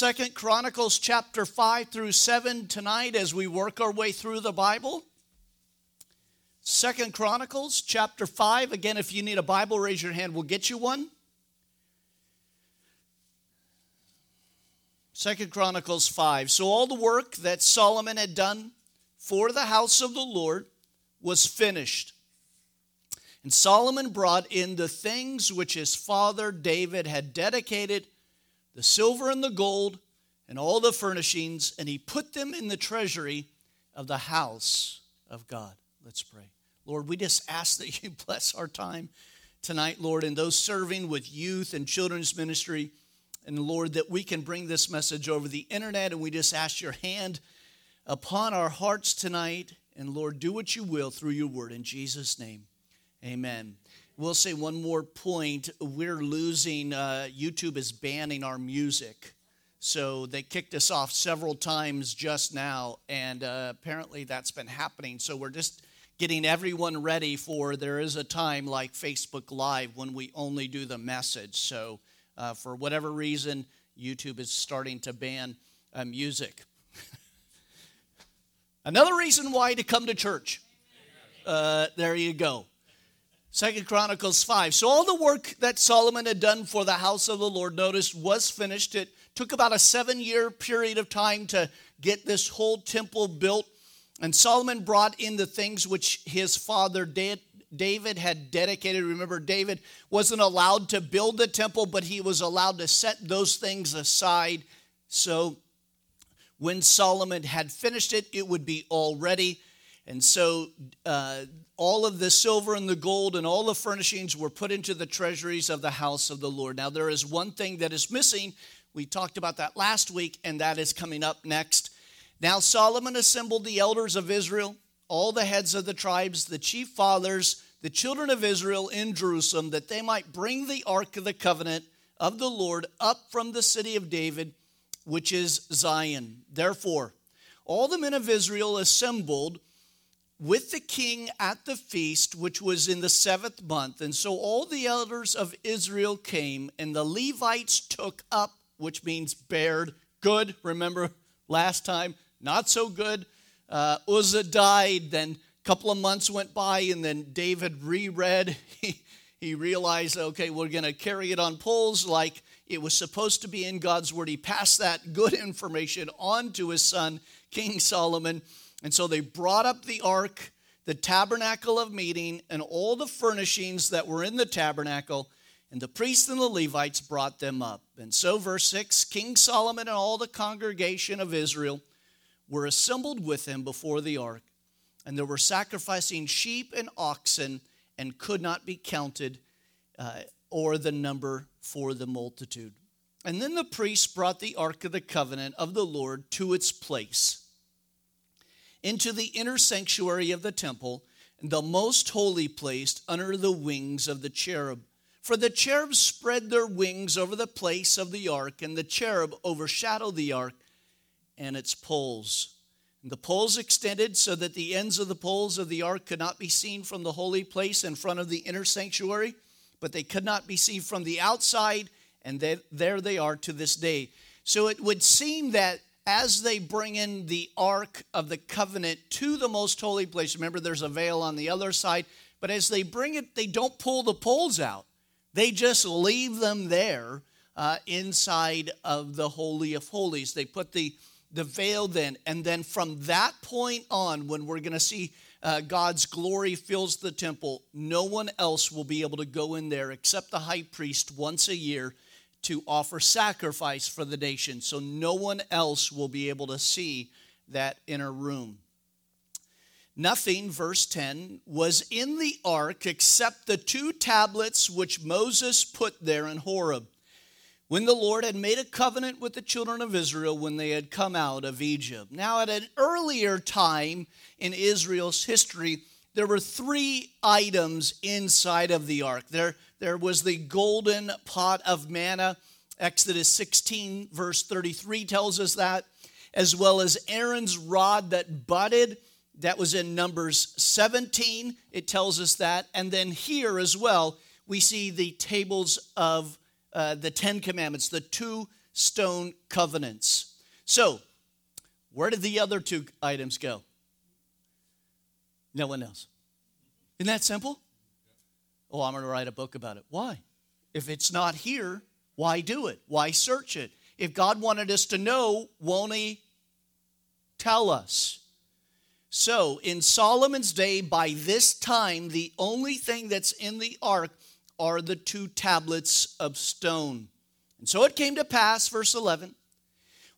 Second Chronicles chapter 5 through 7 tonight as we work our way through the Bible. Second Chronicles chapter 5. Again, if you need a Bible, raise your hand. We'll get you one. Second Chronicles 5. So all the work that Solomon had done for the house of the Lord was finished. And Solomon brought in the things which his father David had dedicated the silver and the gold and all the furnishings, and he put them in the treasury of the house of God. Let's pray. Lord, we just ask that you bless our time tonight, Lord, and those serving with youth and children's ministry. And Lord, that we can bring this message over the internet, and we just ask your hand upon our hearts tonight. And Lord, do what you will through your word. In Jesus' name, amen. We'll say one more point. We're losing, uh, YouTube is banning our music. So they kicked us off several times just now, and uh, apparently that's been happening. So we're just getting everyone ready for there is a time like Facebook Live when we only do the message. So uh, for whatever reason, YouTube is starting to ban uh, music. Another reason why to come to church. Uh, there you go. Second Chronicles 5. So all the work that Solomon had done for the house of the Lord, notice, was finished. It took about a seven year period of time to get this whole temple built. And Solomon brought in the things which his father David had dedicated. Remember, David wasn't allowed to build the temple, but he was allowed to set those things aside. So when Solomon had finished it, it would be all ready. And so uh, all of the silver and the gold and all the furnishings were put into the treasuries of the house of the Lord. Now, there is one thing that is missing. We talked about that last week, and that is coming up next. Now, Solomon assembled the elders of Israel, all the heads of the tribes, the chief fathers, the children of Israel in Jerusalem, that they might bring the ark of the covenant of the Lord up from the city of David, which is Zion. Therefore, all the men of Israel assembled with the king at the feast, which was in the seventh month. And so all the elders of Israel came, and the Levites took up, which means bared, good. Remember last time, not so good. Uh, Uzzah died, then a couple of months went by, and then David reread. He, he realized, okay, we're going to carry it on poles like it was supposed to be in God's word. He passed that good information on to his son, King Solomon. And so they brought up the ark, the tabernacle of meeting, and all the furnishings that were in the tabernacle. And the priests and the Levites brought them up. And so, verse 6 King Solomon and all the congregation of Israel were assembled with him before the ark. And they were sacrificing sheep and oxen and could not be counted uh, or the number for the multitude. And then the priests brought the ark of the covenant of the Lord to its place into the inner sanctuary of the temple, the most holy place under the wings of the cherub. For the cherubs spread their wings over the place of the ark, and the cherub overshadowed the ark and its poles. The poles extended so that the ends of the poles of the ark could not be seen from the holy place in front of the inner sanctuary, but they could not be seen from the outside, and they, there they are to this day. So it would seem that as they bring in the Ark of the Covenant to the most holy place, remember there's a veil on the other side, but as they bring it, they don't pull the poles out. They just leave them there uh, inside of the Holy of Holies. They put the, the veil then, and then from that point on, when we're going to see uh, God's glory fills the temple, no one else will be able to go in there except the high priest once a year to offer sacrifice for the nation. So no one else will be able to see that inner room. Nothing, verse 10, was in the ark except the two tablets which Moses put there in Horeb when the Lord had made a covenant with the children of Israel when they had come out of Egypt. Now, at an earlier time in Israel's history, there were three items inside of the ark. There, there was the golden pot of manna. Exodus 16, verse 33 tells us that, as well as Aaron's rod that budded. That was in Numbers 17, it tells us that. And then here as well, we see the tables of uh, the Ten Commandments, the two stone covenants. So, where did the other two items go? No one knows. Isn't that simple? Oh, I'm going to write a book about it. Why? If it's not here, why do it? Why search it? If God wanted us to know, won't He tell us? So, in Solomon's day, by this time, the only thing that's in the ark are the two tablets of stone. And so it came to pass, verse 11,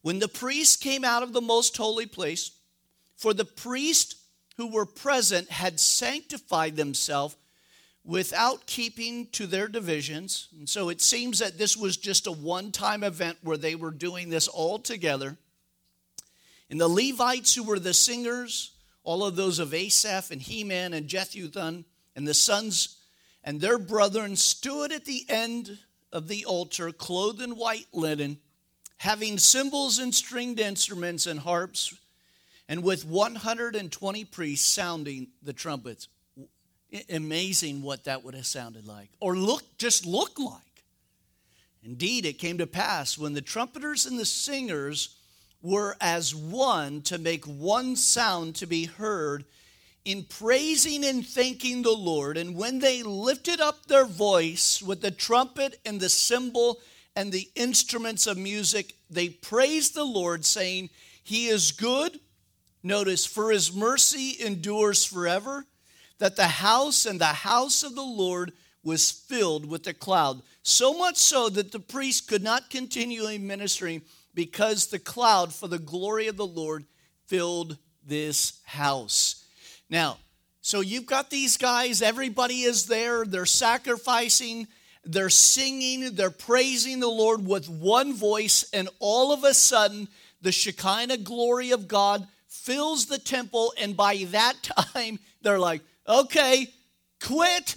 when the priests came out of the most holy place, for the priests who were present had sanctified themselves without keeping to their divisions. And so it seems that this was just a one time event where they were doing this all together. And the Levites, who were the singers, all of those of Asaph and Heman and Jeduthun, and the sons and their brethren stood at the end of the altar, clothed in white linen, having cymbals and stringed instruments and harps, and with 120 priests sounding the trumpets. Amazing what that would have sounded like, or look just look like. Indeed, it came to pass when the trumpeters and the singers were as one to make one sound to be heard in praising and thanking the Lord. And when they lifted up their voice with the trumpet and the cymbal and the instruments of music, they praised the Lord, saying, He is good. Notice, for his mercy endures forever, that the house and the house of the Lord was filled with a cloud. So much so that the priest could not continue ministering because the cloud for the glory of the Lord filled this house. Now, so you've got these guys, everybody is there, they're sacrificing, they're singing, they're praising the Lord with one voice, and all of a sudden, the Shekinah glory of God fills the temple, and by that time, they're like, okay, quit,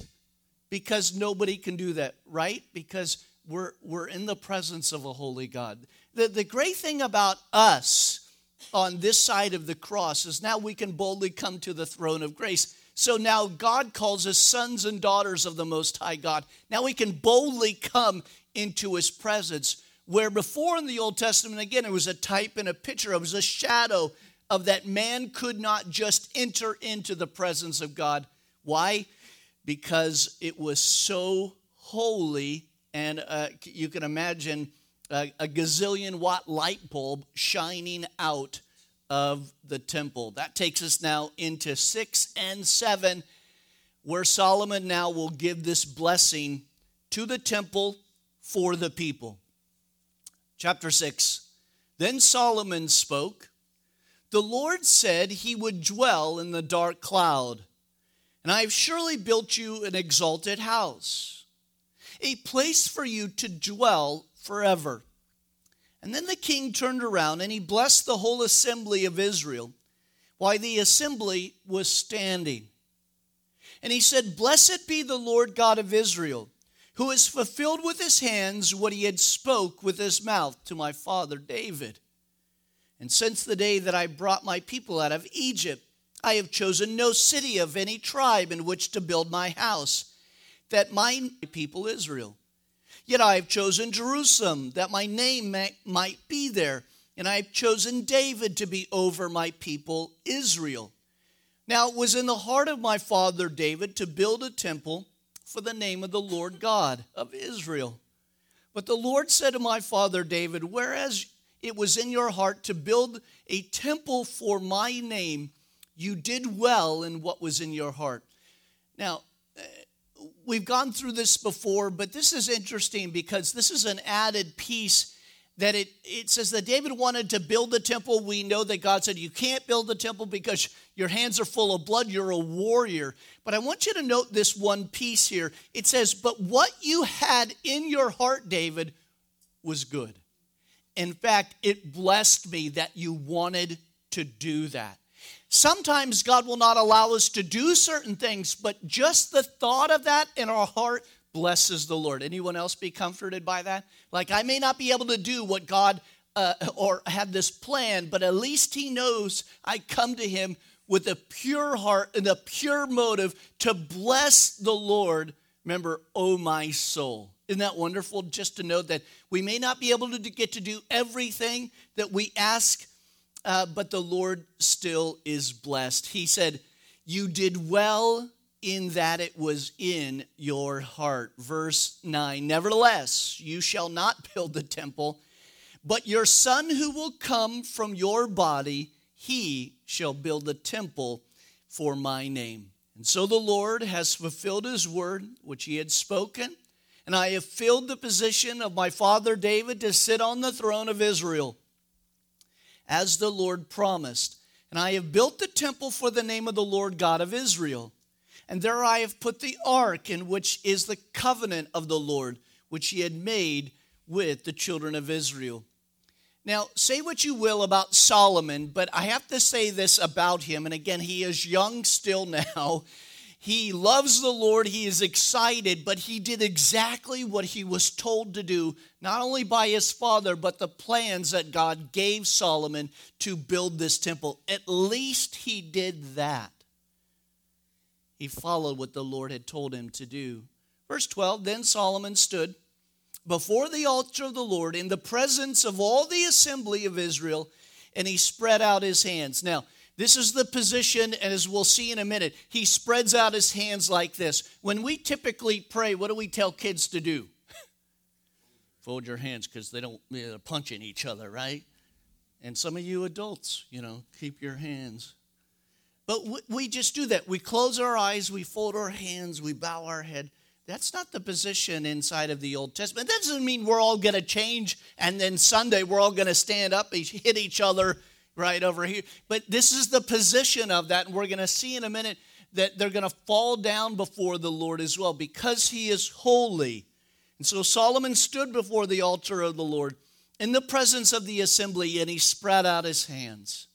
because nobody can do that, right? Because we're, we're in the presence of a holy God. The, the great thing about us on this side of the cross is now we can boldly come to the throne of grace. So now God calls us sons and daughters of the Most High God. Now we can boldly come into His presence. Where before in the Old Testament, again, it was a type and a picture, it was a shadow of that man could not just enter into the presence of God. Why? Because it was so holy, and uh, you can imagine a, a gazillion watt light bulb shining out of the temple. That takes us now into 6 and 7, where Solomon now will give this blessing to the temple for the people. Chapter 6 Then Solomon spoke. The Lord said he would dwell in the dark cloud, and I have surely built you an exalted house, a place for you to dwell forever. And then the king turned around and he blessed the whole assembly of Israel while the assembly was standing. And he said, Blessed be the Lord God of Israel, who has fulfilled with his hands what he had spoke with his mouth to my father David. And since the day that I brought my people out of Egypt, I have chosen no city of any tribe in which to build my house, that my people Israel Yet I have chosen Jerusalem, that my name might be there. And I have chosen David to be over my people Israel. Now it was in the heart of my father David to build a temple for the name of the Lord God of Israel. But the Lord said to my father David, Whereas it was in your heart to build a temple for my name, you did well in what was in your heart. Now, eh, we've gone through this before, but this is interesting because this is an added piece that it, it says that David wanted to build the temple. We know that God said, You can't build the temple because your hands are full of blood. You're a warrior. But I want you to note this one piece here. It says, But what you had in your heart, David, was good. In fact, it blessed me that you wanted to do that. Sometimes God will not allow us to do certain things, but just the thought of that in our heart blesses the Lord. Anyone else be comforted by that? Like, I may not be able to do what God uh, or have this plan, but at least He knows I come to Him with a pure heart and a pure motive to bless the Lord. Remember, oh my soul. Isn't that wonderful just to know that we may not be able to get to do everything that we ask, uh, but the Lord still is blessed. He said, You did well in that it was in your heart. Verse 9 Nevertheless, you shall not build the temple, but your son who will come from your body, he shall build the temple for my name. And so the Lord has fulfilled his word, which he had spoken, and I have filled the position of my father David to sit on the throne of Israel, as the Lord promised. And I have built the temple for the name of the Lord God of Israel. And there I have put the ark, in which is the covenant of the Lord, which he had made with the children of Israel. Now, say what you will about Solomon, but I have to say this about him. And again, he is young still now. He loves the Lord, he is excited, but he did exactly what he was told to do, not only by his father, but the plans that God gave Solomon to build this temple. At least he did that he followed what the Lord had told him to do. Verse 12 Then Solomon stood before the altar of the Lord in the presence of all the assembly of Israel, and he spread out his hands. Now, this is the position, and as we'll see in a minute, he spreads out his hands like this. When we typically pray, what do we tell kids to do? Fold your hands because they don't they're punching each other, right? And some of you adults, you know, keep your hands but we just do that. We close our eyes, we fold our hands, we bow our head. That's not the position inside of the Old Testament. That doesn't mean we're all going to change and then Sunday we're all going to stand up and hit each other right over here. But this is the position of that. And we're going to see in a minute that they're going to fall down before the Lord as well because he is holy. And so Solomon stood before the altar of the Lord in the presence of the assembly and he spread out his hands.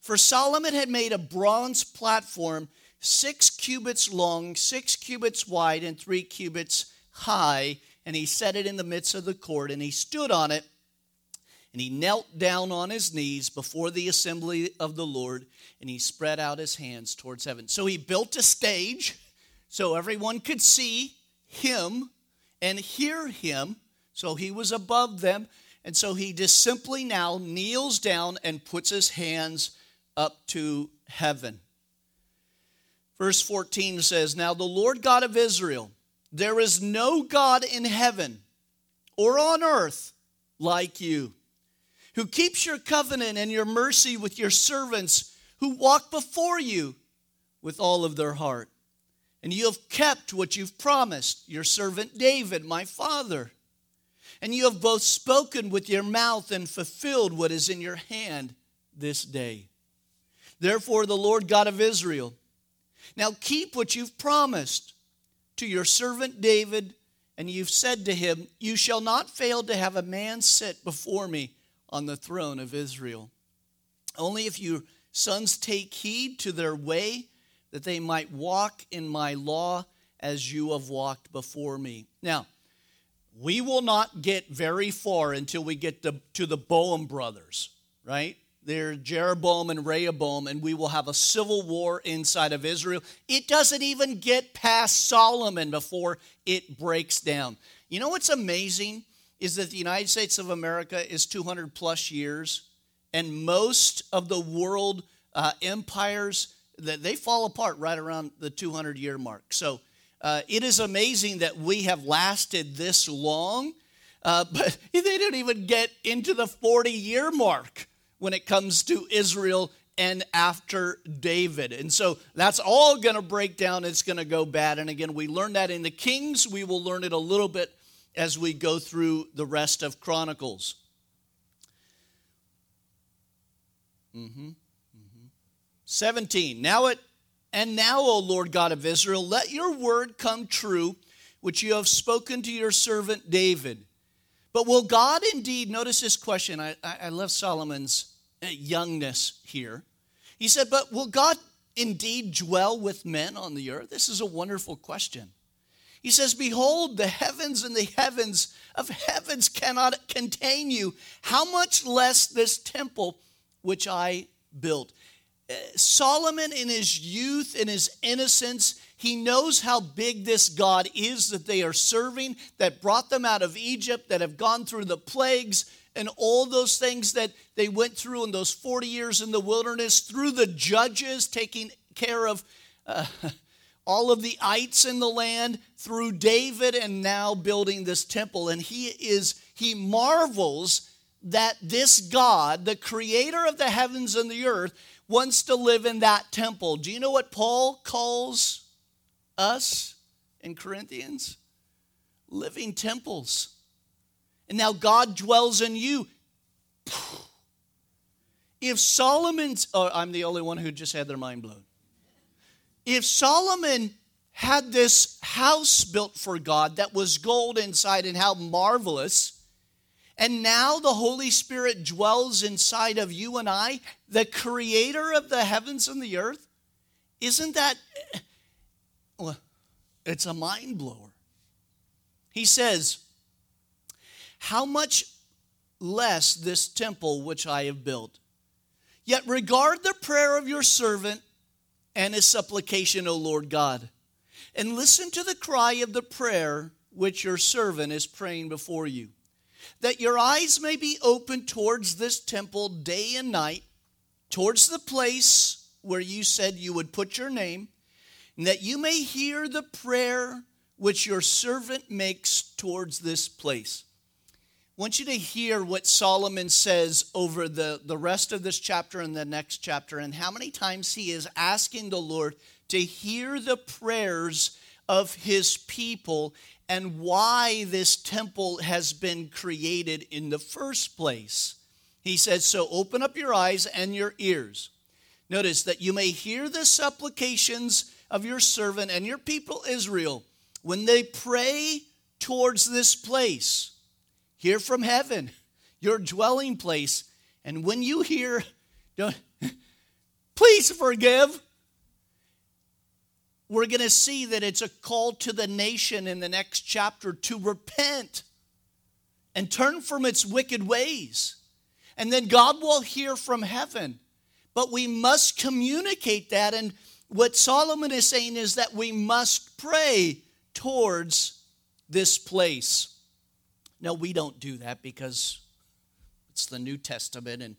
For Solomon had made a bronze platform six cubits long, six cubits wide, and three cubits high, and he set it in the midst of the court, and he stood on it, and he knelt down on his knees before the assembly of the Lord, and he spread out his hands towards heaven. So he built a stage so everyone could see him and hear him. So he was above them. And so he just simply now kneels down and puts his hands up to heaven. Verse 14 says, Now the Lord God of Israel, there is no God in heaven or on earth like you, who keeps your covenant and your mercy with your servants who walk before you with all of their heart. And you have kept what you've promised your servant David, my father. And you have both spoken with your mouth and fulfilled what is in your hand this day. Therefore, the Lord God of Israel, now keep what you've promised to your servant David, and you've said to him, You shall not fail to have a man sit before me on the throne of Israel. Only if your sons take heed to their way, that they might walk in my law as you have walked before me. Now, we will not get very far until we get to, to the Bowen brothers, right? They're Jeroboam and Rehoboam, and we will have a civil war inside of Israel. It doesn't even get past Solomon before it breaks down. You know what's amazing is that the United States of America is 200 plus years, and most of the world uh, empires that they fall apart right around the 200 year mark. So uh, it is amazing that we have lasted this long, uh, but they don't even get into the 40 year mark when it comes to Israel and after David. And so that's all going to break down. It's going to go bad. And again, we learned that in the Kings. We will learn it a little bit as we go through the rest of Chronicles. Mm-hmm. Mm-hmm. 17. Now it and now, O Lord God of Israel, let your word come true, which you have spoken to your servant David. But will God indeed, notice this question, I, I love Solomon's uh, youngness here. He said, But will God indeed dwell with men on the earth? This is a wonderful question. He says, Behold, the heavens and the heavens of heavens cannot contain you. How much less this temple which I built? Uh, Solomon, in his youth, in his innocence, He knows how big this God is that they are serving, that brought them out of Egypt, that have gone through the plagues and all those things that they went through in those 40 years in the wilderness, through the judges taking care of uh, all of the ites in the land, through David, and now building this temple. And he is, he marvels that this God, the creator of the heavens and the earth, wants to live in that temple. Do you know what Paul calls us in Corinthians? Living temples. And now God dwells in you. If Solomon's, oh, I'm the only one who just had their mind blown. If Solomon had this house built for God that was gold inside, and how marvelous and now the Holy Spirit dwells inside of you and I, the creator of the heavens and the earth. Isn't that, well, it's a mind blower. He says, How much less this temple which I have built? Yet regard the prayer of your servant and his supplication, O Lord God, and listen to the cry of the prayer which your servant is praying before you that your eyes may be open towards this temple day and night, towards the place where you said you would put your name, and that you may hear the prayer which your servant makes towards this place. I want you to hear what Solomon says over the, the rest of this chapter and the next chapter, and how many times he is asking the Lord to hear the prayers of his people and why this temple has been created in the first place. He says, So open up your eyes and your ears. Notice that you may hear the supplications of your servant and your people Israel when they pray towards this place. Hear from heaven, your dwelling place. And when you hear, don't, please forgive we're going to see that it's a call to the nation in the next chapter to repent and turn from its wicked ways. And then God will hear from heaven. But we must communicate that. And what Solomon is saying is that we must pray towards this place. No, we don't do that because it's the New Testament and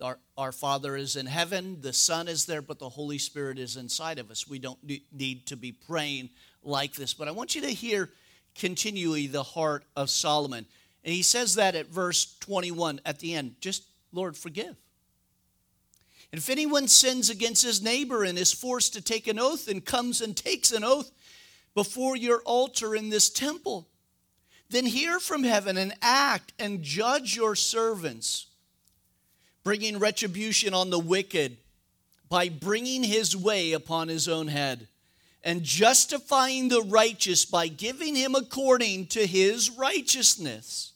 our, our Father is in heaven, the Son is there, but the Holy Spirit is inside of us. We don't need to be praying like this. But I want you to hear continually the heart of Solomon. And he says that at verse 21 at the end just, Lord, forgive. And if anyone sins against his neighbor and is forced to take an oath and comes and takes an oath before your altar in this temple, then hear from heaven and act and judge your servants bringing retribution on the wicked by bringing his way upon his own head, and justifying the righteous by giving him according to his righteousness.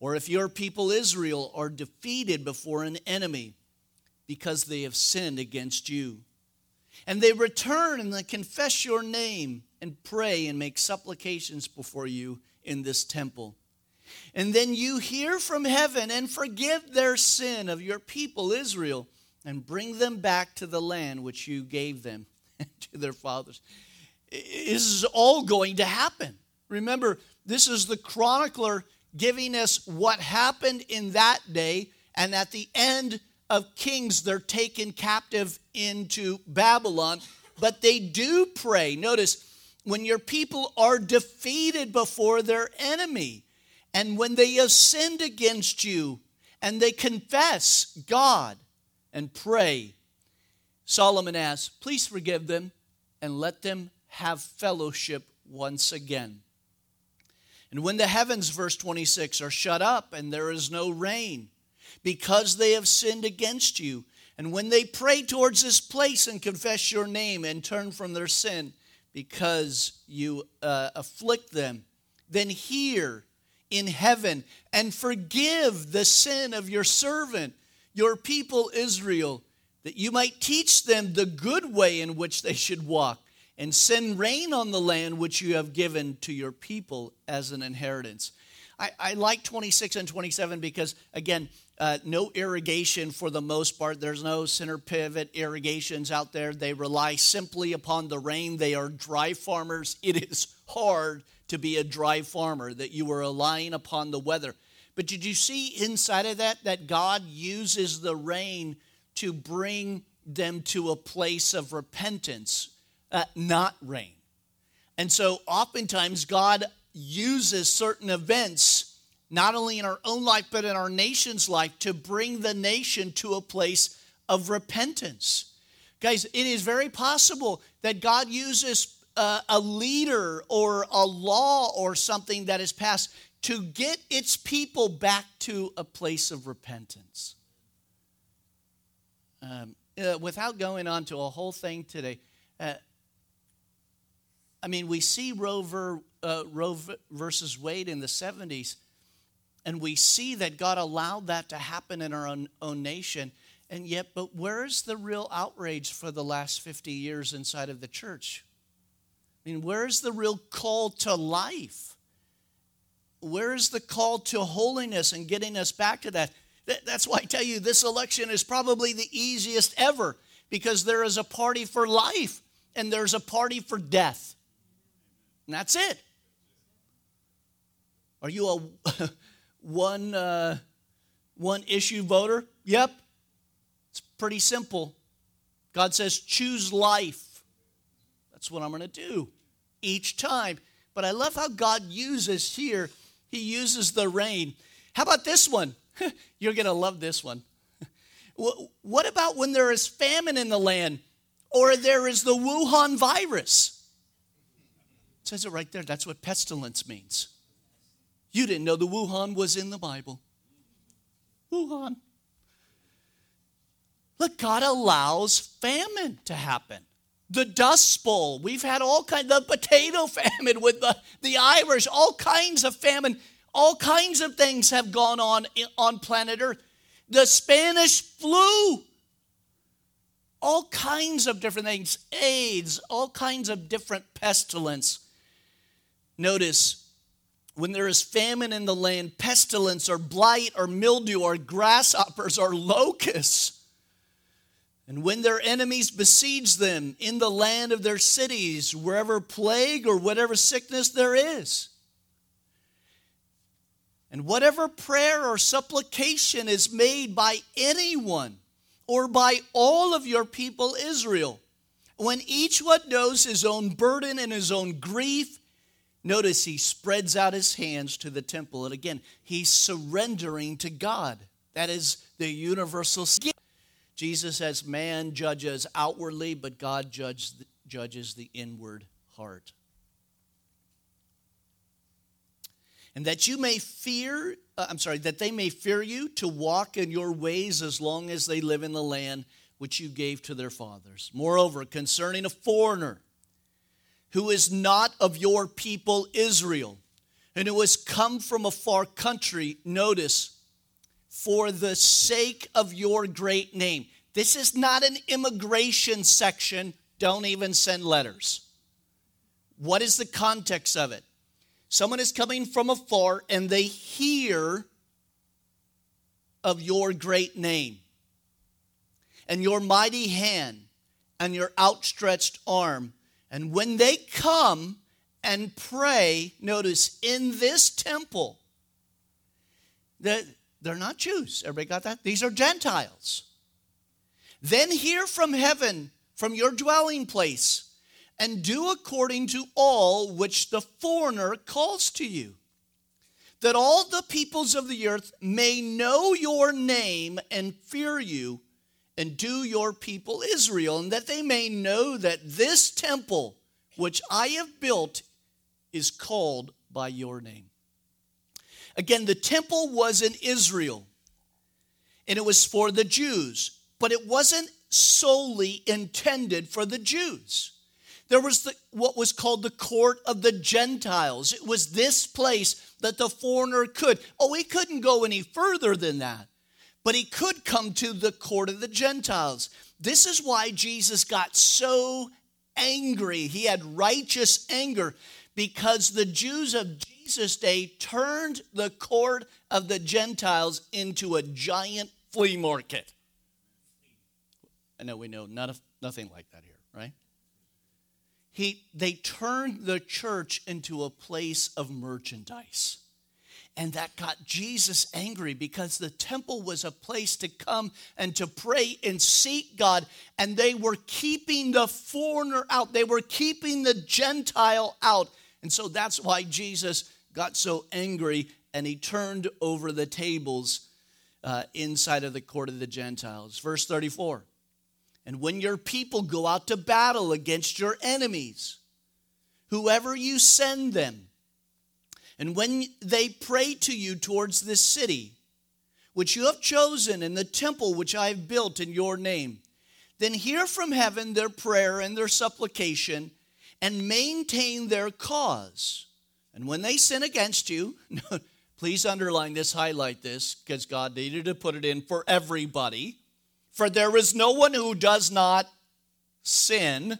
Or if your people Israel are defeated before an enemy because they have sinned against you, and they return and they confess your name and pray and make supplications before you in this temple and then you hear from heaven and forgive their sin of your people Israel and bring them back to the land which you gave them to their fathers. This is all going to happen. Remember, this is the chronicler giving us what happened in that day, and at the end of Kings, they're taken captive into Babylon. But they do pray. Notice, when your people are defeated before their enemy, and when they have sinned against you and they confess God and pray, Solomon asks, please forgive them and let them have fellowship once again. And when the heavens, verse 26, are shut up and there is no rain, because they have sinned against you, and when they pray towards this place and confess your name and turn from their sin, because you uh, afflict them, then hear in heaven and forgive the sin of your servant, your people Israel, that you might teach them the good way in which they should walk and send rain on the land which you have given to your people as an inheritance. I, I like 26 and 27 because, again, uh, no irrigation for the most part. There's no center pivot irrigations out there. They rely simply upon the rain. They are dry farmers. It is hard to be a dry farmer, that you are relying upon the weather. But did you see inside of that that God uses the rain to bring them to a place of repentance, uh, not rain? And so oftentimes God uses certain events, not only in our own life, but in our nation's life, to bring the nation to a place of repentance. Guys, it is very possible that God uses uh, a leader or a law or something that is passed to get its people back to a place of repentance. Um, uh, without going on to a whole thing today, uh, I mean, we see Roe, ver, uh, Roe versus Wade in the 70s, and we see that God allowed that to happen in our own, own nation. And yet, but where's the real outrage for the last 50 years inside of the church? I mean, where's the real call to life? Where's the call to holiness and getting us back to that? That's why I tell you this election is probably the easiest ever because there is a party for life and there's a party for death. And that's it. Are you a one, uh, one issue voter? Yep. It's pretty simple. God says, choose life. That's what I'm going to do each time. But I love how God uses here, He uses the rain. How about this one? You're going to love this one. What about when there is famine in the land or there is the Wuhan virus? It says it right there. That's what pestilence means. You didn't know the Wuhan was in the Bible. Wuhan. Look, God allows famine to happen. The Dust Bowl. We've had all kinds of potato famine with the, the Irish, all kinds of famine. All kinds of things have gone on on planet Earth. The Spanish flu. All kinds of different things. AIDS, all kinds of different pestilence. Notice when there is famine in the land, pestilence or blight or mildew or grasshoppers or locusts. And when their enemies besiege them in the land of their cities, wherever plague or whatever sickness there is. And whatever prayer or supplication is made by anyone or by all of your people Israel, when each one knows his own burden and his own grief, Notice he spreads out his hands to the temple. And again, he's surrendering to God. That is the universal skill. Jesus, as man, judges outwardly, but God judge, judges the inward heart. And that you may fear, uh, I'm sorry, that they may fear you to walk in your ways as long as they live in the land which you gave to their fathers. Moreover, concerning a foreigner, who is not of your people Israel, and who has come from a far country, notice, for the sake of your great name. This is not an immigration section. Don't even send letters. What is the context of it? Someone is coming from afar and they hear of your great name and your mighty hand and your outstretched arm and when they come and pray, notice in this temple, that they're not Jews. Everybody got that? These are Gentiles. Then hear from heaven, from your dwelling place, and do according to all which the foreigner calls to you, that all the peoples of the earth may know your name and fear you and do your people Israel, and that they may know that this temple which I have built is called by your name. Again, the temple was in Israel, and it was for the Jews, but it wasn't solely intended for the Jews. There was the, what was called the court of the Gentiles. It was this place that the foreigner could. Oh, he couldn't go any further than that but he could come to the court of the Gentiles. This is why Jesus got so angry. He had righteous anger because the Jews of Jesus day turned the court of the Gentiles into a giant flea market. I know we know none of, nothing like that here, right? He, they turned the church into a place of merchandise. And that got Jesus angry because the temple was a place to come and to pray and seek God. And they were keeping the foreigner out, they were keeping the Gentile out. And so that's why Jesus got so angry and he turned over the tables uh, inside of the court of the Gentiles. Verse 34 And when your people go out to battle against your enemies, whoever you send them, and when they pray to you towards this city, which you have chosen, and the temple which I have built in your name, then hear from heaven their prayer and their supplication and maintain their cause. And when they sin against you, please underline this, highlight this, because God needed to put it in for everybody. For there is no one who does not sin.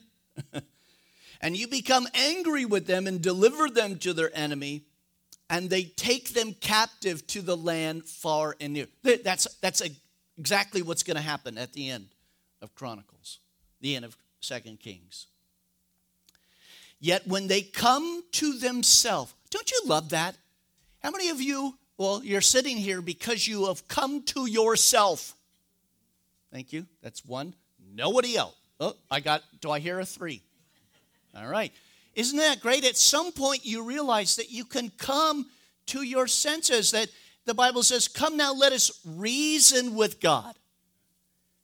and you become angry with them and deliver them to their enemy, and they take them captive to the land far and near. That's, that's a, exactly what's going to happen at the end of Chronicles, the end of Second Kings. Yet when they come to themselves, don't you love that? How many of you, well, you're sitting here because you have come to yourself? Thank you. That's one. Nobody else. Oh, I got, do I hear a three? All right. Isn't that great? At some point, you realize that you can come to your senses, that the Bible says, Come now, let us reason with God.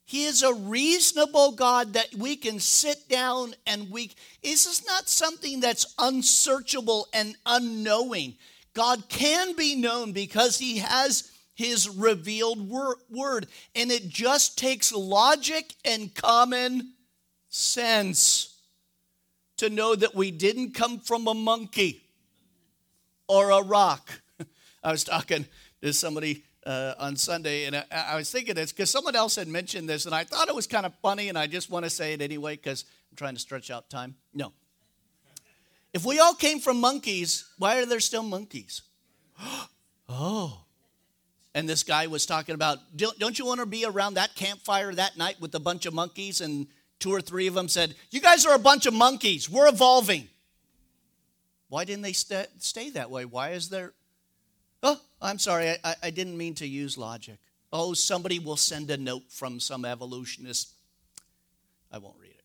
He is a reasonable God that we can sit down and we. This is not something that's unsearchable and unknowing. God can be known because He has His revealed word, and it just takes logic and common sense to know that we didn't come from a monkey or a rock. I was talking to somebody uh, on Sunday, and I, I was thinking this because someone else had mentioned this, and I thought it was kind of funny, and I just want to say it anyway because I'm trying to stretch out time. No. If we all came from monkeys, why are there still monkeys? oh. And this guy was talking about, don't you want to be around that campfire that night with a bunch of monkeys? And two or three of them said, You guys are a bunch of monkeys. We're evolving. Why didn't they st- stay that way? Why is there Oh, I'm sorry, I, I didn't mean to use logic. Oh, somebody will send a note from some evolutionist. I won't read it.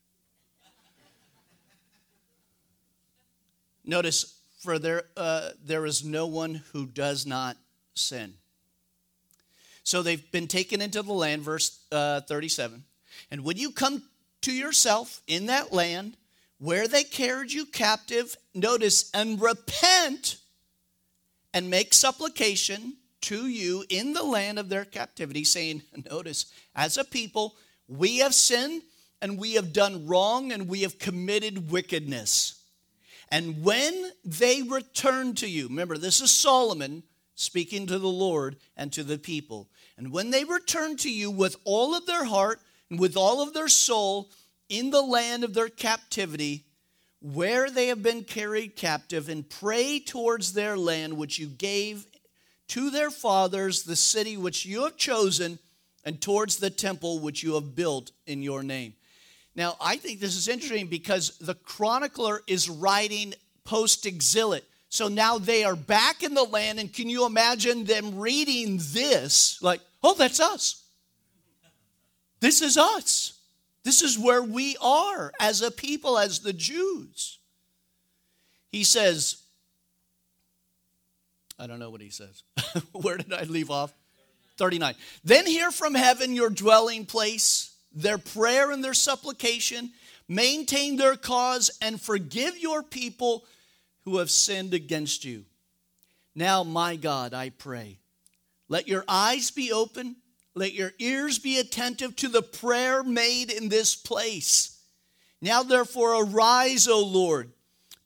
Notice, for there, uh, there is no one who does not sin. So they've been taken into the land, verse uh, 37. And when you come to yourself in that land where they carried you captive, notice, and repent and make supplication to you in the land of their captivity, saying, Notice, as a people, we have sinned and we have done wrong and we have committed wickedness. And when they return to you, remember, this is Solomon speaking to the Lord and to the people. And when they return to you with all of their heart with all of their soul in the land of their captivity, where they have been carried captive and pray towards their land which you gave to their fathers, the city which you have chosen, and towards the temple which you have built in your name. Now, I think this is interesting because the chronicler is writing post exilic. So now they are back in the land, and can you imagine them reading this? Like, oh, that's us. This is us. This is where we are as a people, as the Jews. He says, I don't know what he says. where did I leave off? 39. Then hear from heaven your dwelling place, their prayer and their supplication, maintain their cause, and forgive your people who have sinned against you. Now, my God, I pray, let your eyes be open let your ears be attentive to the prayer made in this place. Now, therefore, arise, O Lord,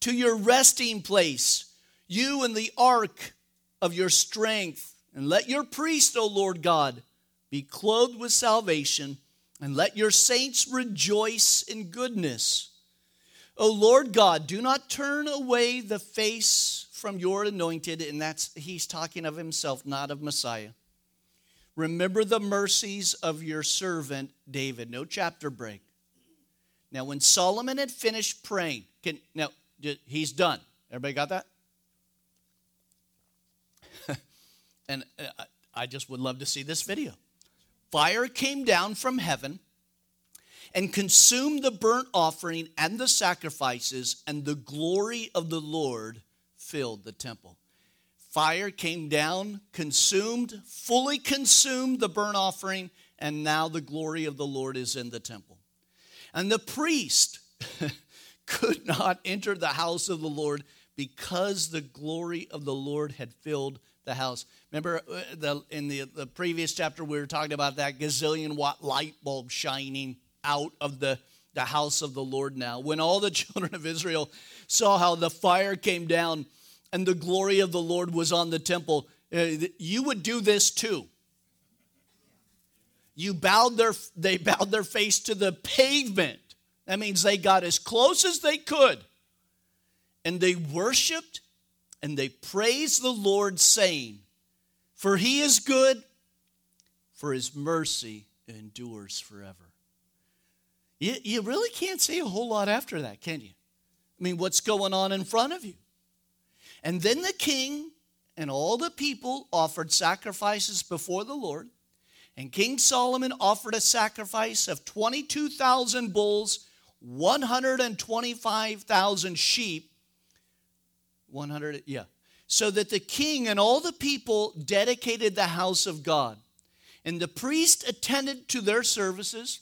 to your resting place, you and the ark of your strength, and let your priest, O Lord God, be clothed with salvation, and let your saints rejoice in goodness. O Lord God, do not turn away the face from your anointed, and that's he's talking of himself, not of Messiah. Remember the mercies of your servant David. No chapter break. Now, when Solomon had finished praying, can, now he's done. Everybody got that? and uh, I just would love to see this video. Fire came down from heaven and consumed the burnt offering and the sacrifices, and the glory of the Lord filled the temple. Fire came down, consumed, fully consumed the burnt offering, and now the glory of the Lord is in the temple. And the priest could not enter the house of the Lord because the glory of the Lord had filled the house. Remember uh, the, in the, the previous chapter, we were talking about that gazillion watt light bulb shining out of the, the house of the Lord now. When all the children of Israel saw how the fire came down and the glory of the Lord was on the temple, uh, you would do this too. You bowed their, they bowed their face to the pavement. That means they got as close as they could. And they worshiped and they praised the Lord, saying, For he is good, for his mercy endures forever. You, you really can't say a whole lot after that, can you? I mean, what's going on in front of you? And then the king and all the people offered sacrifices before the Lord. And King Solomon offered a sacrifice of 22,000 bulls, 125,000 sheep. 100, yeah. So that the king and all the people dedicated the house of God. And the priest attended to their services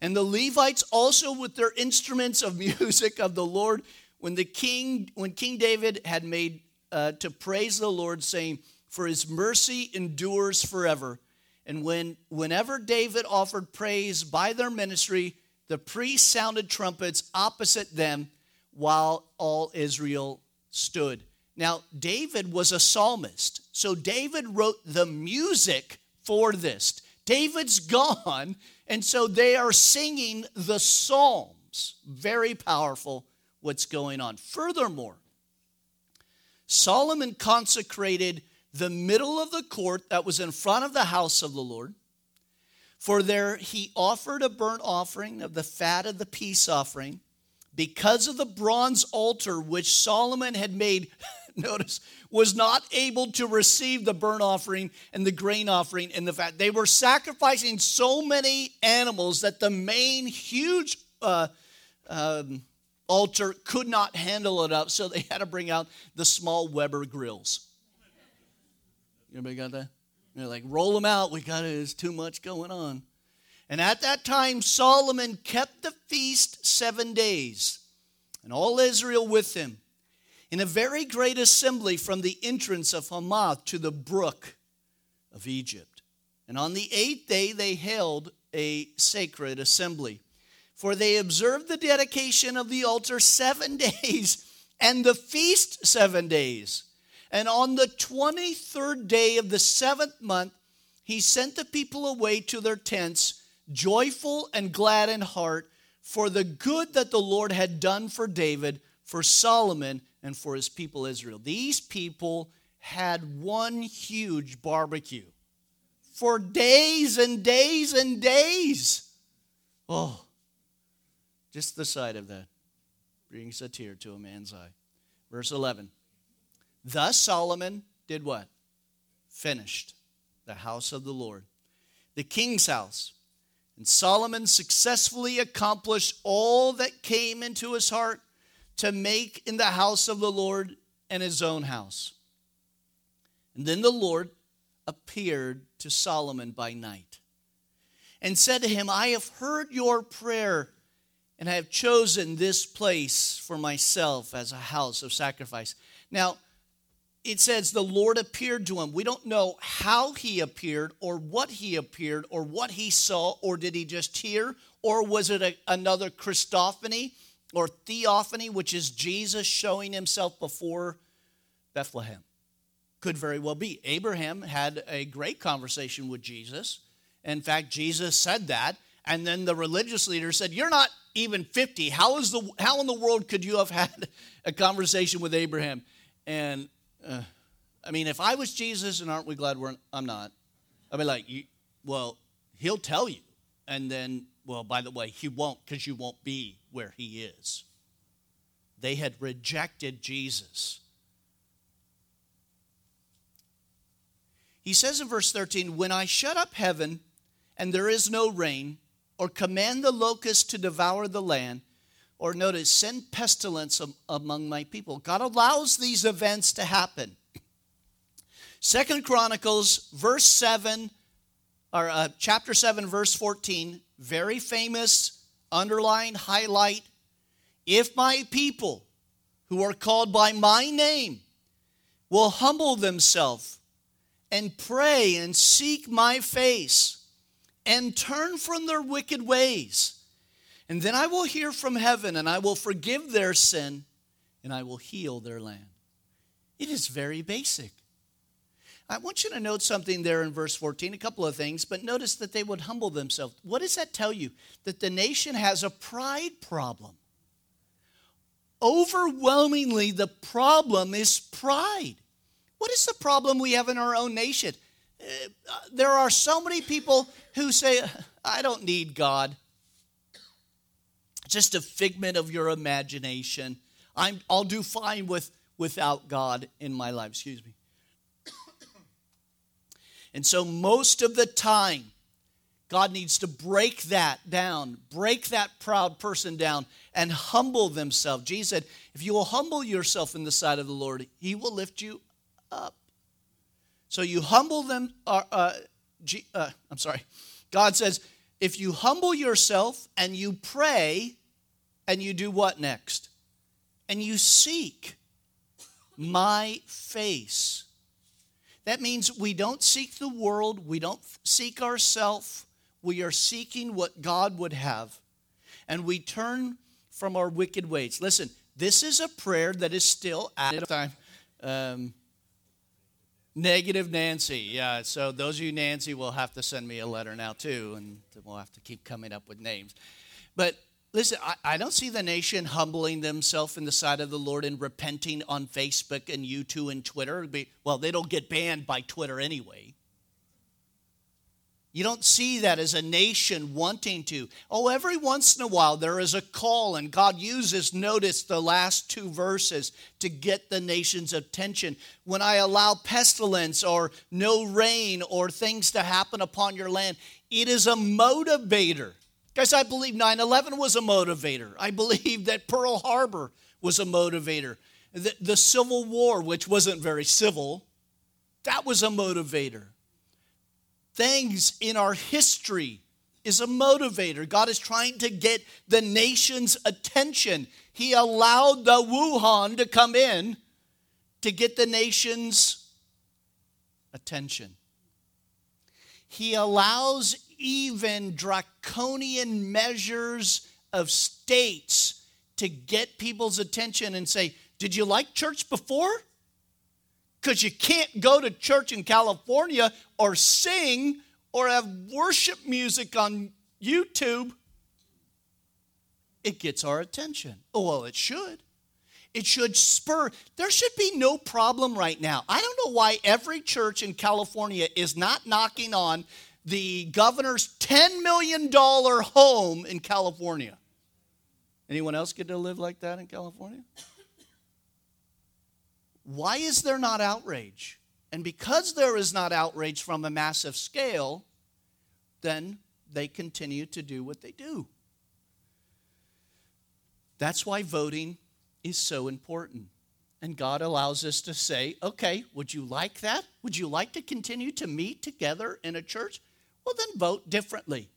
and the Levites also with their instruments of music of the Lord when the king when King David had made uh, to praise the Lord saying for his mercy endures forever. And when whenever David offered praise by their ministry, the priests sounded trumpets opposite them while all Israel stood. Now, David was a psalmist. So David wrote the music for this. David's gone, and so they are singing the Psalms. Very powerful what's going on. Furthermore, Solomon consecrated the middle of the court that was in front of the house of the Lord. For there he offered a burnt offering of the fat of the peace offering because of the bronze altar which Solomon had made. Notice, was not able to receive the burnt offering and the grain offering and the fat. They were sacrificing so many animals that the main huge uh, um, altar could not handle it up, so they had to bring out the small Weber grills. Anybody got that? They're like, roll them out. We got it. There's too much going on. And at that time, Solomon kept the feast seven days, and all Israel with him in a very great assembly from the entrance of Hamath to the brook of Egypt. And on the eighth day they held a sacred assembly. For they observed the dedication of the altar seven days and the feast seven days. And on the 23rd day of the seventh month, he sent the people away to their tents, joyful and glad in heart, for the good that the Lord had done for David, for Solomon, and for his people Israel. These people had one huge barbecue for days and days and days. Oh, just the sight of that brings a tear to a man's eye. Verse 11. Thus Solomon did what? Finished the house of the Lord, the king's house. And Solomon successfully accomplished all that came into his heart to make in the house of the Lord and his own house. And then the Lord appeared to Solomon by night and said to him, I have heard your prayer and I have chosen this place for myself as a house of sacrifice. Now, it says the Lord appeared to him. We don't know how he appeared or what he appeared or what he saw or did he just hear or was it a, another Christophany? or theophany, which is Jesus showing himself before Bethlehem. Could very well be. Abraham had a great conversation with Jesus. In fact, Jesus said that And then the religious leader said, You're not even 50. How, is the, how in the world could you have had a conversation with Abraham? And uh, I mean, if I was Jesus, and aren't we glad we're, I'm not, I'd be like, Well, he'll tell you. And then, well, by the way, he won't because you won't be where he is. They had rejected Jesus. He says in verse 13, When I shut up heaven and there is no rain, or command the locust to devour the land, or notice, send pestilence among my people. God allows these events to happen. Second Chronicles, verse 7, or uh, chapter 7, verse 14, very famous, underline, highlight. If my people who are called by my name will humble themselves and pray and seek my face and turn from their wicked ways, and then I will hear from heaven and I will forgive their sin and I will heal their land. It is very basic. I want you to note something there in verse 14, a couple of things, but notice that they would humble themselves. What does that tell you? That the nation has a pride problem. Overwhelmingly, the problem is pride. What is the problem we have in our own nation? There are so many people who say, I don't need God. Just a figment of your imagination. I'm, I'll do fine with, without God in my life. Excuse me. And so, most of the time, God needs to break that down, break that proud person down, and humble themselves. Jesus said, If you will humble yourself in the sight of the Lord, He will lift you up. So you humble them. Uh, uh, uh, I'm sorry. God says, if you humble yourself and you pray, and you do what next? And you seek my face. That means we don't seek the world, we don't seek ourselves, we are seeking what God would have. And we turn from our wicked ways. Listen, this is a prayer that is still at time. Um, Negative Nancy. Yeah, so those of you Nancy will have to send me a letter now too, and we'll have to keep coming up with names. But listen, I, I don't see the nation humbling themselves in the sight of the Lord and repenting on Facebook and YouTube and Twitter. Well, they don't get banned by Twitter anyway. You don't see that as a nation wanting to. Oh, every once in a while there is a call, and God uses, notice the last two verses, to get the nation's attention. When I allow pestilence or no rain or things to happen upon your land, it is a motivator. Guys, I believe 9 11 was a motivator. I believe that Pearl Harbor was a motivator. The, the Civil War, which wasn't very civil, that was a motivator things in our history is a motivator. God is trying to get the nation's attention. He allowed the Wuhan to come in to get the nation's attention. He allows even draconian measures of states to get people's attention and say, Did you like church before? Because you can't go to church in California or sing or have worship music on YouTube. It gets our attention. Oh, well, it should. It should spur. There should be no problem right now. I don't know why every church in California is not knocking on the governor's $10 million home in California. Anyone else get to live like that in California? Why is there not outrage? And because there is not outrage from a massive scale, then they continue to do what they do. That's why voting is so important. And God allows us to say, okay, would you like that? Would you like to continue to meet together in a church? Well, then vote differently.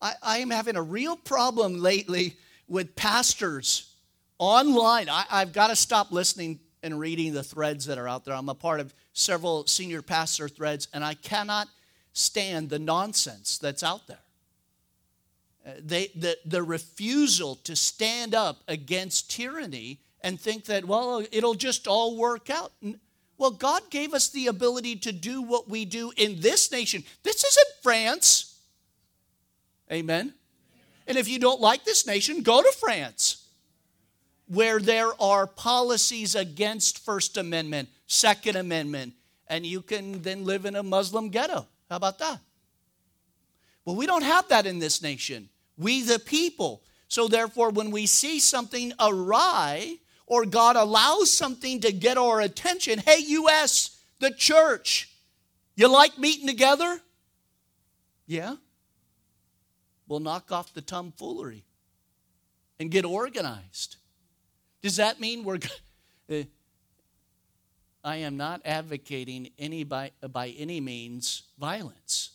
I, I am having a real problem lately with pastors online. I, have got to stop listening and reading the threads that are out there. I'm a part of several senior pastor threads, and I cannot stand the nonsense that's out there. Uh, they, the, the refusal to stand up against tyranny and think that, well, it'll just all work out. Well, God gave us the ability to do what we do in this nation. This isn't France. Amen. And if you don't like this nation, go to France, where there are policies against First Amendment, Second Amendment, and you can then live in a Muslim ghetto. How about that? Well, we don't have that in this nation. We, the people. So, therefore, when we see something awry or God allows something to get our attention, hey, U.S., the church, you like meeting together? Yeah. We'll knock off the tomfoolery and get organized. Does that mean we're. I am not advocating any by, by any means violence.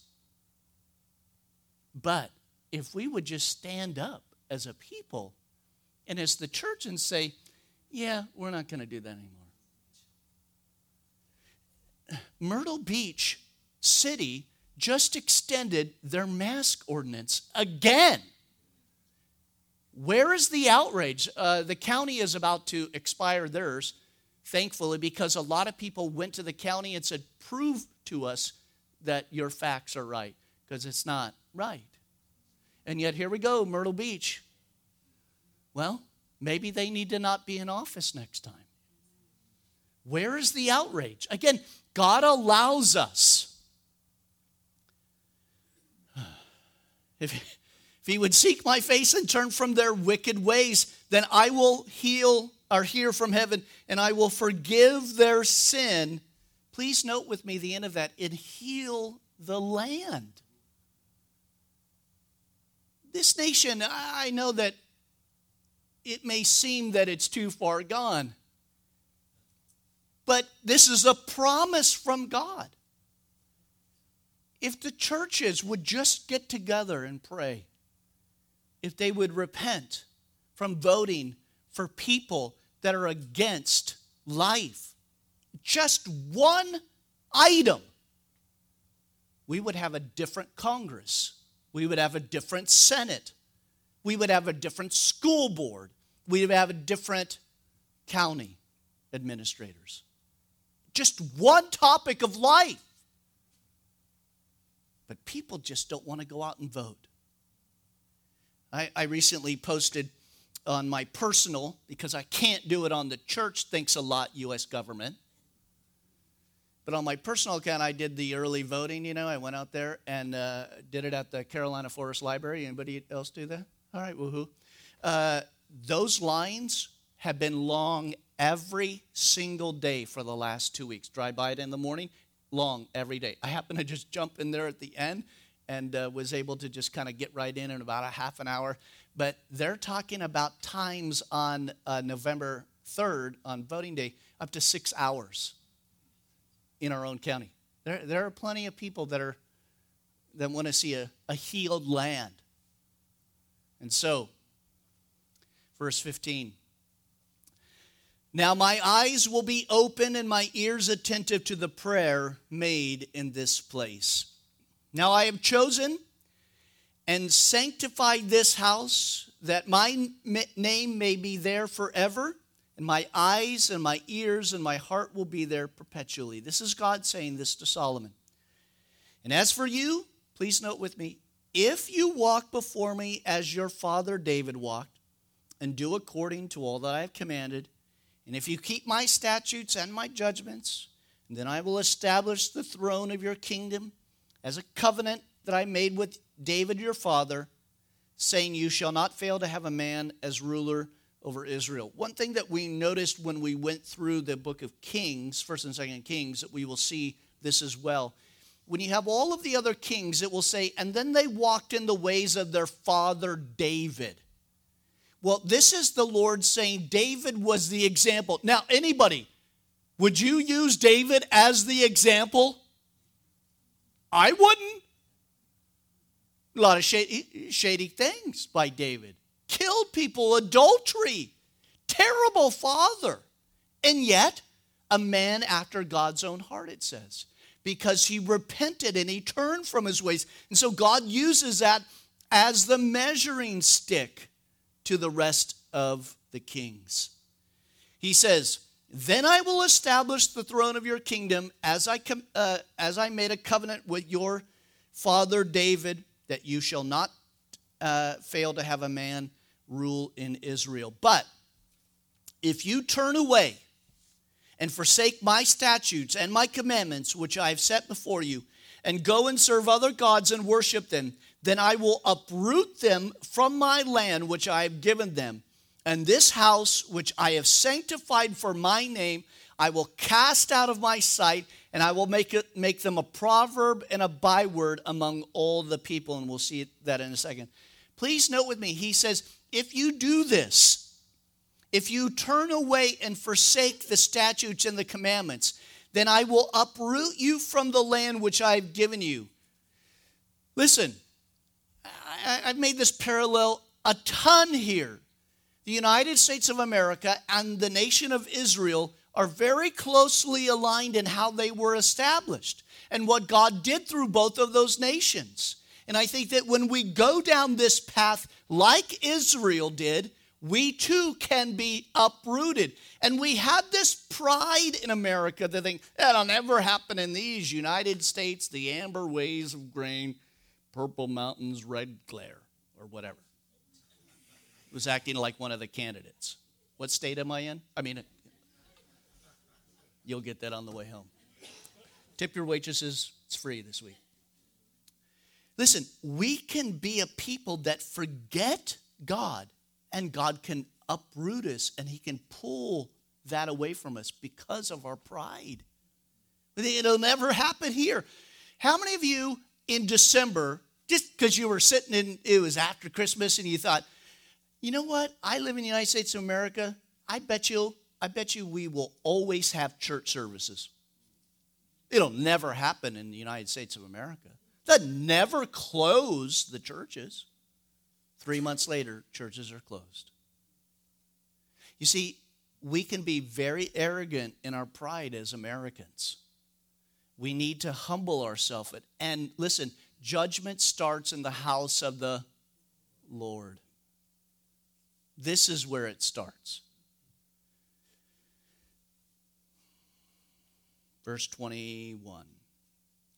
But if we would just stand up as a people and as the church and say, yeah, we're not going to do that anymore. Myrtle Beach City just extended their mask ordinance again. Where is the outrage? Uh, the county is about to expire theirs, thankfully, because a lot of people went to the county and said, Prove to us that your facts are right, because it's not right. And yet, here we go, Myrtle Beach. Well, maybe they need to not be in office next time. Where is the outrage? Again, God allows us. If, he would seek my face and turn from their wicked ways, then I will heal or hear from heaven and I will forgive their sin. Please note with me the end of that and heal the land. This nation, I know that it may seem that it's too far gone. But this is a promise from God. If the churches would just get together and pray, if they would repent from voting for people that are against life, just one item, we would have a different Congress. We would have a different Senate. We would have a different school board. We would have a different county administrators. Just one topic of life. But people just don't want to go out and vote. I, I recently posted on my personal, because I can't do it on the church, thanks a lot, U.S. government. But on my personal account, I did the early voting. You know, I went out there and uh, did it at the Carolina Forest Library. Anybody else do that? All right, woohoo. Uh, those lines have been long every single day for the last two weeks. Drive by it in the morning, long every day. I happen to just jump in there at the end and uh, was able to just kind of get right in in about a half an hour. But they're talking about times on uh, November 3rd, on voting day, up to six hours in our own county. There, there are plenty of people that are that want to see a, a healed land. And so, verse 15 now my eyes will be open and my ears attentive to the prayer made in this place. Now I have chosen and sanctified this house that my name may be there forever, and my eyes and my ears and my heart will be there perpetually. This is God saying this to Solomon. And as for you, please note with me if you walk before me as your father David walked, and do according to all that I have commanded, and if you keep my statutes and my judgments, then I will establish the throne of your kingdom as a covenant that I made with David your father, saying, You shall not fail to have a man as ruler over Israel. One thing that we noticed when we went through the book of Kings, 1st and 2nd Kings, that we will see this as well. When you have all of the other kings, it will say, And then they walked in the ways of their father David. Well, this is the Lord saying David was the example. Now, anybody, would you use David as the example? I wouldn't. A lot of shady, things by David. Killed people, adultery, terrible father. And yet, a man after God's own heart, it says, because he repented and he turned from his ways. And so God uses that as the measuring stick to the rest of the kings. He says, Then I will establish the throne of your kingdom as I, com- uh, as I made a covenant with your father David, that you shall not uh, fail to have a man rule in Israel. But if you turn away and forsake my statutes and my commandments, which I have set before you, and go and serve other gods and worship them, then I will uproot them from my land which I have given them. And this house which I have sanctified for my name, I will cast out of my sight, and I will make it make them a proverb and a byword among all the people. And we'll see that in a second. Please note with me, he says, if you do this, if you turn away and forsake the statutes and the commandments, then I will uproot you from the land which I've given you. Listen, I, have made this parallel a ton here. The United States of America and the nation of Israel are very closely aligned in how they were established and what God did through both of those nations. And I think that when we go down this path like Israel did, we too can be uprooted. And we have this pride in America to think that'll never happen in these United States, the amber ways of grain, purple mountains, red glare, or whatever. Was acting like one of the candidates. What state am I in? I mean, you'll get that on the way home. Tip your waitresses, it's free this week. Listen, we can be a people that forget God and God can uproot us and He can pull that away from us because of our pride. It'll never happen here. How many of you in December, just because you were sitting in, it was after Christmas and you thought, you know what? I live in the United States of America. I bet you, I bet you we will always have church services. It'll never happen in the United States of America. That never close the churches. Three months later, churches are closed. You see, we can be very arrogant in our pride as Americans. We need to humble ourselves. And listen, judgment starts in the house of the Lord. This is where it starts. Verse 21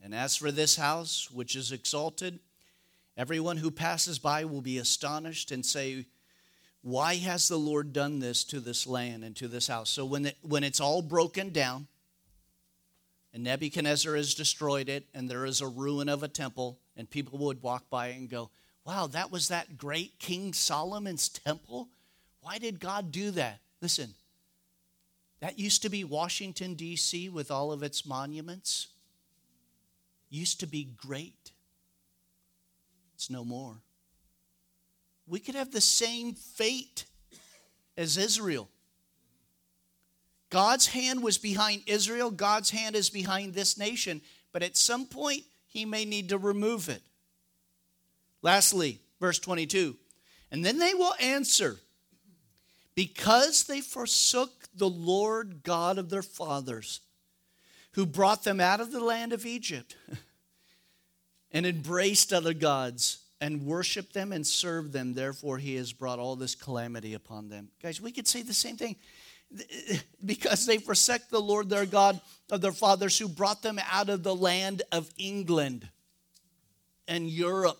And as for this house, which is exalted, Everyone who passes by will be astonished and say, Why has the Lord done this to this land and to this house? So when, when it's all broken down, and Nebuchadnezzar has destroyed it, and there is a ruin of a temple, and people would walk by and go, Wow, that was that great King Solomon's temple? Why did God do that? Listen, that used to be Washington, D.C., with all of its monuments. Used to be great. It's no more. We could have the same fate as Israel. God's hand was behind Israel, God's hand is behind this nation, but at some point, he may need to remove it. Lastly, verse 22 And then they will answer, because they forsook the Lord God of their fathers, who brought them out of the land of Egypt. and embraced other gods and worshiped them and served them. Therefore, he has brought all this calamity upon them. Guys, we could say the same thing. Because they forsake the Lord their God of their fathers who brought them out of the land of England and Europe.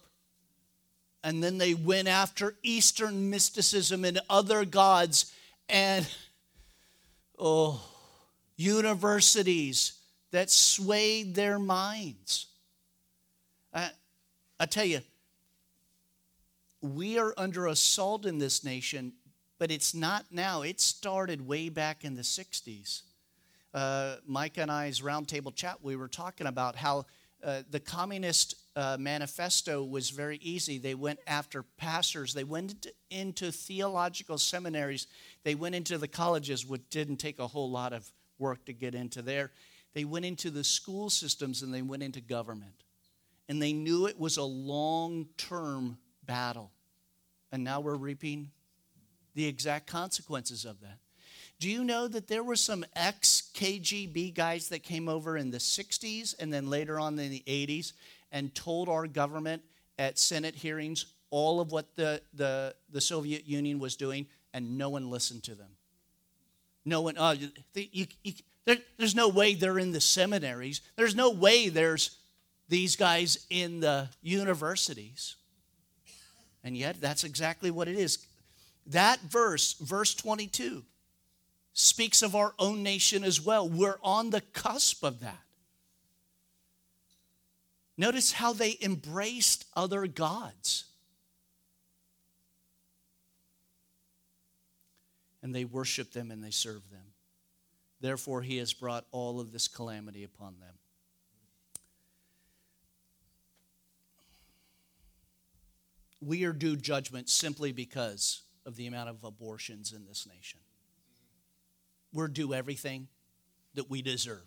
And then they went after Eastern mysticism and other gods and, oh, universities that swayed their minds. I, I tell you, we are under assault in this nation, but it's not now. It started way back in the 60s. Uh, Mike and I's roundtable chat, we were talking about how uh, the communist uh, manifesto was very easy. They went after pastors, they went into, theological seminaries, they went into the colleges, which didn't take a whole lot of work to get into there. They went into the school systems and they went into government and they knew it was a long term battle. And now we're reaping the exact consequences of that. Do you know that there were some ex KGB guys that came over in the 60s and then later on in the 80s and told our government at Senate hearings all of what the, the, the Soviet Union was doing, and no one listened to them? No one, uh, you, you, there, there's no way they're in the seminaries. There's no way there's these guys in the universities. And yet, that's exactly what it is. That verse, verse 22, speaks of our own nation as well. We're on the cusp of that. Notice how they embraced other gods. And they worship them and they serve them. Therefore, he has brought all of this calamity upon them. We are due judgment simply because of the amount of abortions in this nation. We're due everything that we deserve.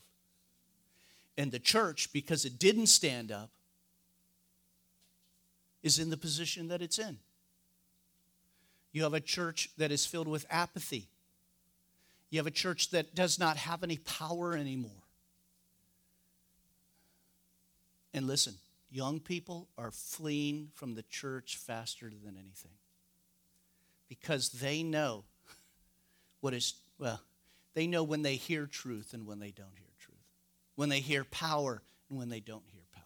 And the church, because it didn't stand up, is in the position that it's in. You have a church that is filled with apathy. You have a church that does not have any power anymore. And listen, young people are fleeing from the church faster than anything because they know what is, well, they know when they hear truth and when they don't hear truth, when they hear power and when they don't hear power.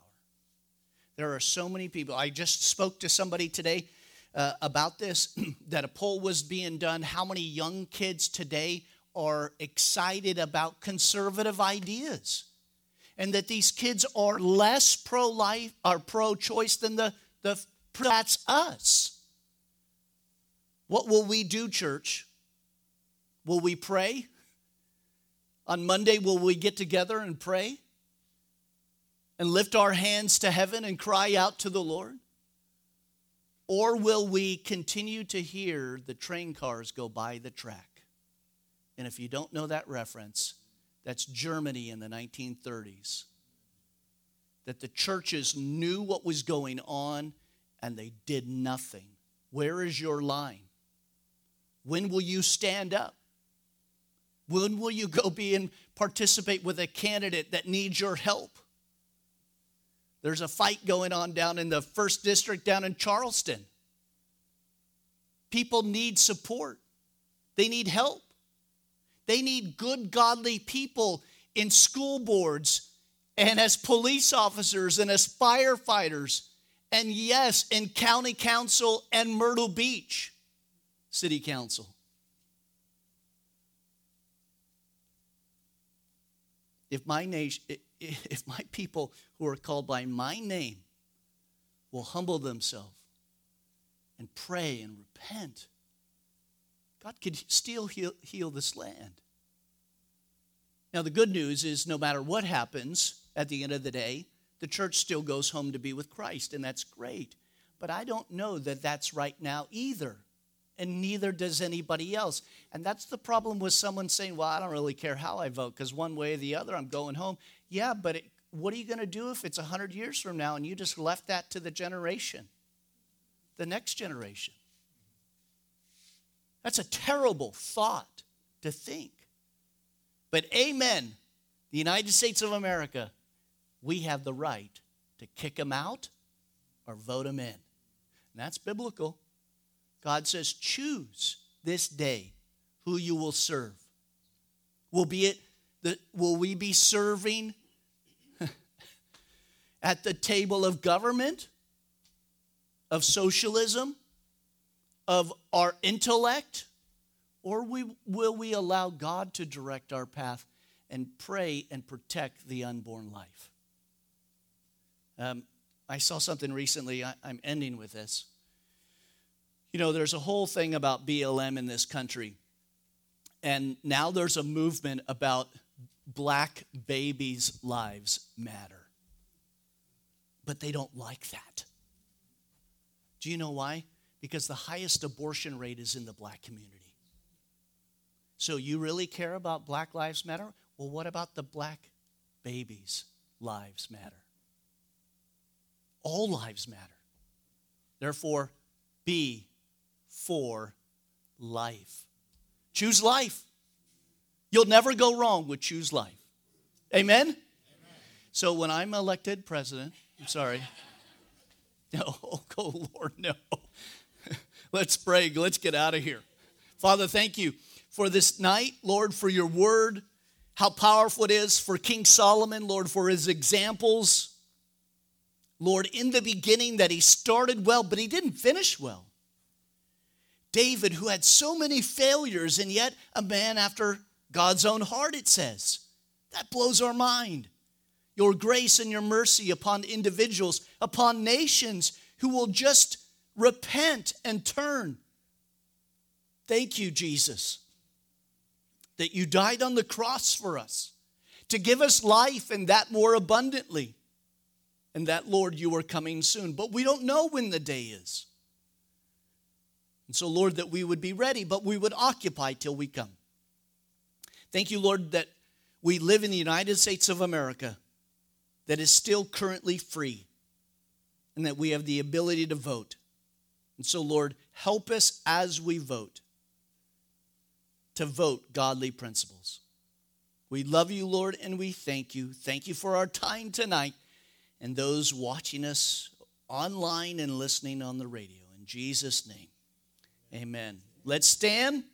There are so many people. I just spoke to somebody today uh, about this that a poll was being done. How many young kids today are excited about conservative ideas? And that these kids are less pro life are pro choice than the, the that's us. What will we do, church? Will we pray? On Monday, will we get together and pray? And lift our hands to heaven and cry out to the Lord? Or will we continue to hear the train cars go by the track? And if you don't know that reference, that's Germany in the 1930s. That the churches knew what was going on and they did nothing. Where is your line? When will you stand up? When will you go be and participate with a candidate that needs your help? There's a fight going on down in the first district down in Charleston. People need support, they need help. They need good, godly people in school boards and as police officers and as firefighters, and yes, in county council and Myrtle Beach city council. If my nation, if my people who are called by my name will humble themselves and pray and repent, God could still heal, heal this land. Now, the good news is no matter what happens at the end of the day, the church still goes home to be with Christ, and that's great. But I don't know that that's right now either and neither does anybody else. And that's the problem with someone saying, Well, I don't really care how I vote because one way or the other, I'm going home. Yeah, but it, what are you going to do if it's 100 years from now and you just left that to the generation, the next generation? That's a terrible thought to think. But amen, the United States of America, we have the right to kick them out or vote them in. And that's biblical. God says, choose this day who you will serve. Will be it that will we be serving at the table of government, of socialism, of our intellect, or we, will we allow God to direct our path and pray and protect the unborn life? Um, I saw something recently. I, I'm ending with this. You know, there's a whole thing about BLM in this country. And now there's a movement about black babies' lives matter. But they don't like that. Do you know why? Because the highest abortion rate is in the black community. So you really care about Black Lives Matter? Well, what about the black babies' lives matter? All lives matter. Therefore, be for life. Choose life. You'll never go wrong with choose life. Amen? Amen? So when I'm elected president, I'm sorry. No, oh, oh Lord, no. Let's pray. Let's get out of here. Father, thank you for this night, Lord, for your word, how powerful it is for King Solomon, Lord, for his examples Lord, in the beginning that he started well, but he didn't finish well. David, who had so many failures and yet a man after God's own heart, it says. That blows our mind. Your grace and your mercy upon individuals, upon nations who will just repent and turn. Thank you, Jesus, that you died on the cross for us to give us life and that more abundantly. And that, Lord, you are coming soon. But we don't know when the day is. And so, Lord, that we would be ready, but we would occupy till we come. Thank you, Lord, that we live in the United States of America that is still currently free and that we have the ability to vote. And so, Lord, help us as we vote to vote godly principles. We love you, Lord, and we thank you. Thank you for our time tonight and those watching us online and listening on the radio. In Jesus' name. Amen. Let's stand.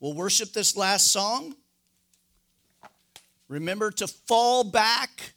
We'll worship this last song. Remember to fall back